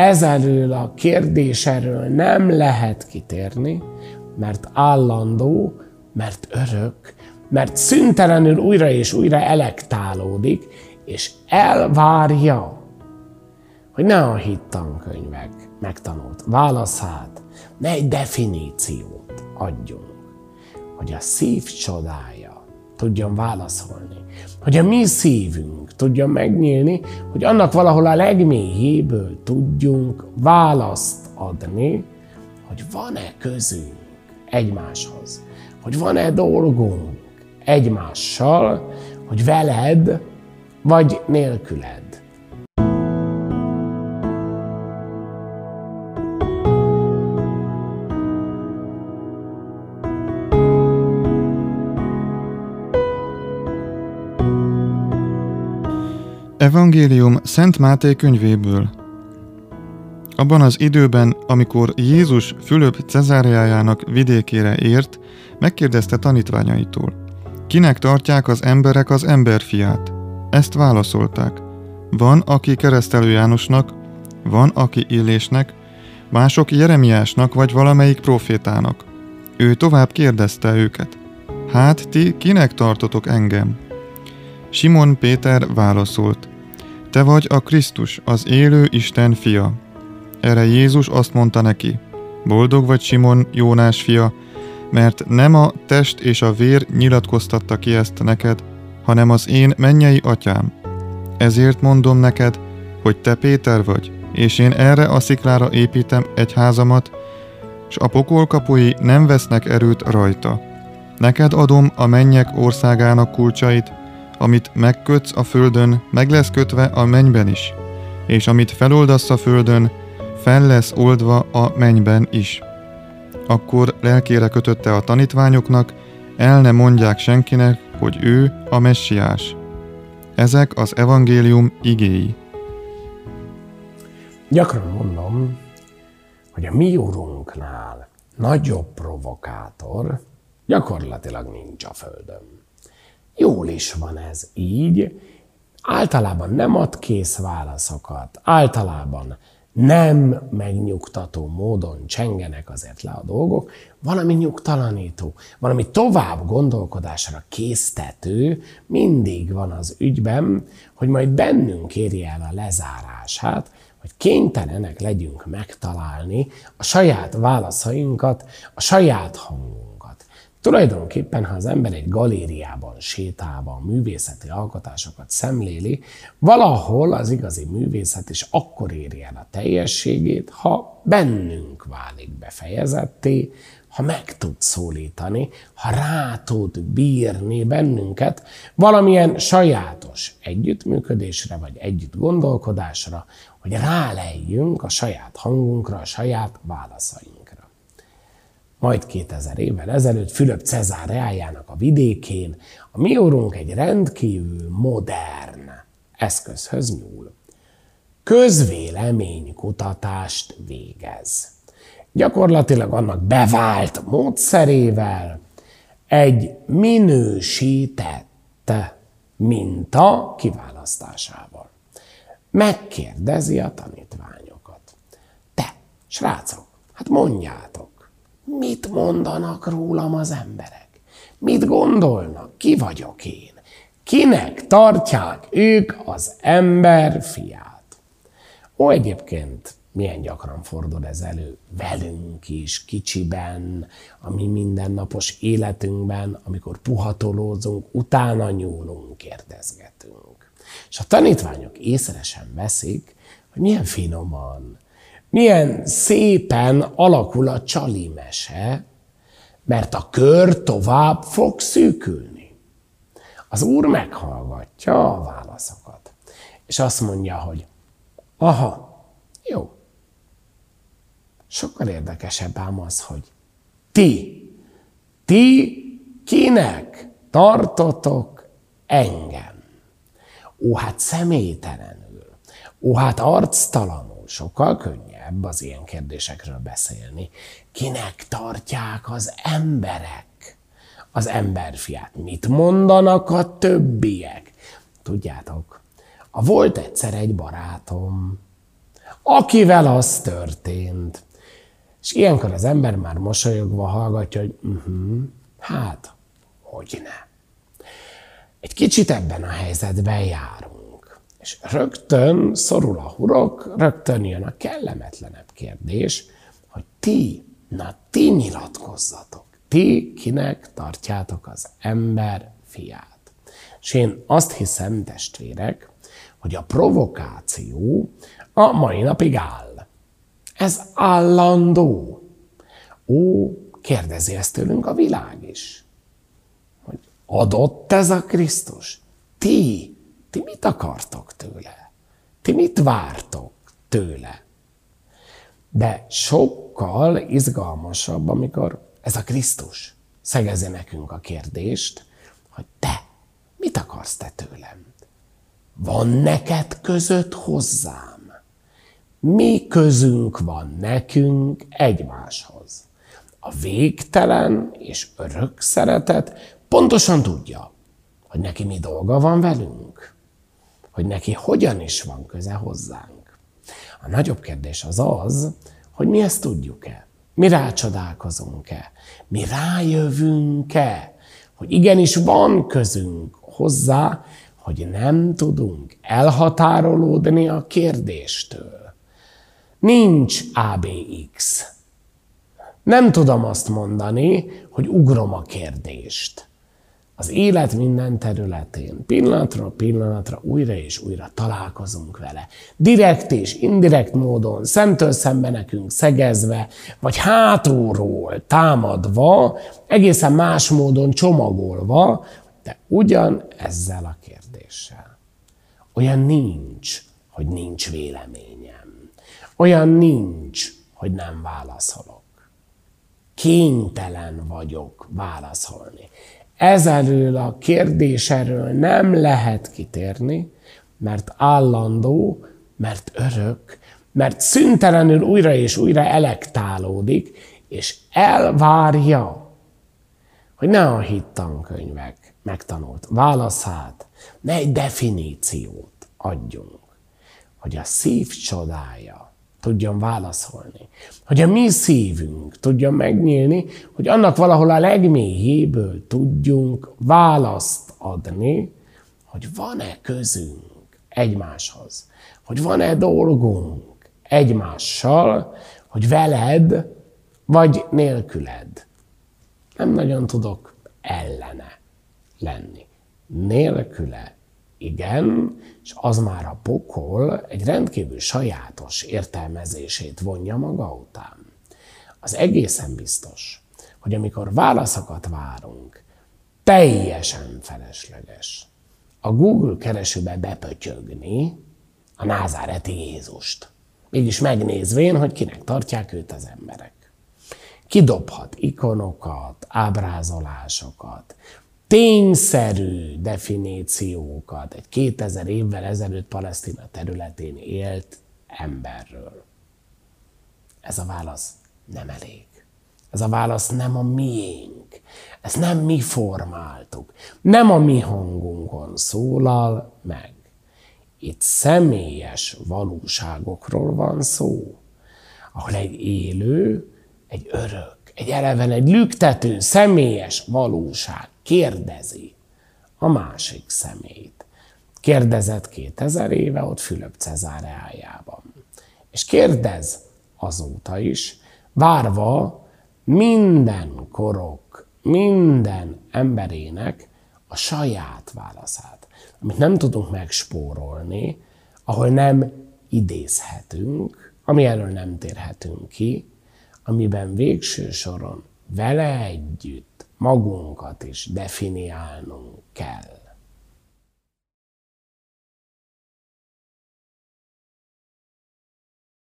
ezelől a kérdéserről nem lehet kitérni, mert állandó, mert örök, mert szüntelenül újra és újra elektálódik, és elvárja, hogy ne a hittankönyvek megtanult válaszát, ne egy definíciót adjunk, hogy a szív csodája tudjon válaszolni, hogy a mi szívünk tudjon megnyílni, hogy annak valahol a legmélyéből tudjunk választ adni, hogy van-e közünk egymáshoz, hogy van-e dolgunk egymással, hogy veled vagy nélküled. Evangélium Szent Máté könyvéből. Abban az időben, amikor Jézus Fülöp Cezáriájának vidékére ért, megkérdezte tanítványaitól, kinek tartják az emberek az emberfiát? Ezt válaszolták. Van, aki keresztelő Jánosnak, van, aki Illésnek, mások Jeremiásnak vagy valamelyik profétának. Ő tovább kérdezte őket. Hát ti kinek tartotok engem? Simon Péter válaszolt. Te vagy a Krisztus, az élő Isten fia. Erre Jézus azt mondta neki, boldog vagy Simon, Jónás fia, mert nem a test és a vér nyilatkoztatta ki ezt neked, hanem az én mennyei atyám. Ezért mondom neked, hogy te Péter vagy, és én erre a sziklára építem egy házamat, s a pokolkapui nem vesznek erőt rajta. Neked adom a mennyek országának kulcsait, amit megkötsz a földön, meg lesz kötve a mennyben is, és amit feloldasz a földön, fel lesz oldva a mennyben is. Akkor lelkére kötötte a tanítványoknak, el ne mondják senkinek, hogy ő a messiás. Ezek az evangélium igéi. Gyakran mondom, hogy a mi urunknál nagyobb provokátor gyakorlatilag nincs a Földön. Jól is van ez így. Általában nem ad kész válaszokat, általában nem megnyugtató módon csengenek azért le a dolgok, valami nyugtalanító, valami tovább gondolkodásra késztető. Mindig van az ügyben, hogy majd bennünk érje el a lezárását, hogy kénytelenek legyünk megtalálni a saját válaszainkat, a saját hangunkat Tulajdonképpen, ha az ember egy galériában sétálva művészeti alkotásokat szemléli, valahol az igazi művészet is akkor éri el a teljességét, ha bennünk válik befejezetté, ha meg tud szólítani, ha rá tud bírni bennünket valamilyen sajátos együttműködésre vagy együtt gondolkodásra, hogy rálejjünk a saját hangunkra, a saját válaszainkra majd 2000 évvel ezelőtt Fülöp Cezár reájának a vidékén a mi úrunk egy rendkívül modern eszközhöz nyúl. Közvéleménykutatást végez. Gyakorlatilag annak bevált módszerével egy minősített minta kiválasztásával. Megkérdezi a tanítványokat. Te, srácok, hát mondjátok, Mit mondanak rólam az emberek? Mit gondolnak? Ki vagyok én? Kinek tartják ők az ember fiát? Ó, egyébként milyen gyakran fordul ez elő velünk is, kicsiben, a mi mindennapos életünkben, amikor puhatolózunk, utána nyúlunk, kérdezgetünk. És a tanítványok észre sem veszik, hogy milyen finoman, milyen szépen alakul a csali mese, mert a kör tovább fog szűkülni. Az úr meghallgatja a válaszokat, és azt mondja, hogy aha, jó. Sokkal érdekesebb ám az, hogy ti, ti kinek tartotok engem? Ó, hát személytelenül, ó, hát arctalanul, sokkal könnyebb az ilyen kérdésekről beszélni. Kinek tartják az emberek az emberfiát? Mit mondanak a többiek? Tudjátok, a volt egyszer egy barátom, akivel az történt. És ilyenkor az ember már mosolyogva hallgatja, hogy uh-huh, hát, hogy ne. Egy kicsit ebben a helyzetben járunk. És rögtön szorul a hurok, rögtön jön a kellemetlenebb kérdés, hogy ti, na ti nyilatkozzatok. Ti kinek tartjátok az ember fiát? És én azt hiszem, testvérek, hogy a provokáció a mai napig áll. Ez állandó. Ó, kérdezi ezt tőlünk a világ is. Hogy adott ez a Krisztus? Ti, ti mit akartok tőle? Ti mit vártok tőle? De sokkal izgalmasabb, amikor ez a Krisztus szegezi nekünk a kérdést, hogy te, mit akarsz te tőlem? Van neked között hozzám? Mi közünk van nekünk egymáshoz? A végtelen és örök szeretet pontosan tudja, hogy neki mi dolga van velünk, hogy neki hogyan is van köze hozzánk. A nagyobb kérdés az az, hogy mi ezt tudjuk-e. Mi rácsodálkozunk-e? Mi rájövünk-e? Hogy igenis van közünk hozzá, hogy nem tudunk elhatárolódni a kérdéstől. Nincs ABX. Nem tudom azt mondani, hogy ugrom a kérdést az élet minden területén, pillanatról pillanatra újra és újra találkozunk vele. Direkt és indirekt módon, szemtől szembe nekünk szegezve, vagy hátulról támadva, egészen más módon csomagolva, de ugyan ezzel a kérdéssel. Olyan nincs, hogy nincs véleményem. Olyan nincs, hogy nem válaszolok. Kénytelen vagyok válaszolni ezelől a kérdéseről nem lehet kitérni, mert állandó, mert örök, mert szüntelenül újra és újra elektálódik, és elvárja, hogy ne a hittankönyvek megtanult válaszát, ne egy definíciót adjunk, hogy a szív csodája tudjon válaszolni. Hogy a mi szívünk tudjon megnyílni, hogy annak valahol a legmélyéből tudjunk választ adni, hogy van-e közünk egymáshoz, hogy van-e dolgunk egymással, hogy veled vagy nélküled. Nem nagyon tudok ellene lenni. Nélküle igen, és az már a pokol egy rendkívül sajátos értelmezését vonja maga után. Az egészen biztos, hogy amikor válaszokat várunk, teljesen felesleges a Google keresőbe bepötyögni a názáreti Jézust. Mégis megnézvén, hogy kinek tartják őt az emberek. Kidobhat ikonokat, ábrázolásokat, tényszerű definíciókat egy 2000 évvel ezelőtt Palesztina területén élt emberről. Ez a válasz nem elég. Ez a válasz nem a miénk. Ezt nem mi formáltuk. Nem a mi hangunkon szólal meg. Itt személyes valóságokról van szó, ahol egy élő, egy örök, egy eleven, egy lüktető, személyes valóság kérdezi a másik szemét. Kérdezett 2000 éve ott Fülöp Cezáreájában. És kérdez azóta is, várva minden korok, minden emberének a saját válaszát, amit nem tudunk megspórolni, ahol nem idézhetünk, ami elől nem térhetünk ki, amiben végső soron vele együtt magunkat is definiálnunk kell.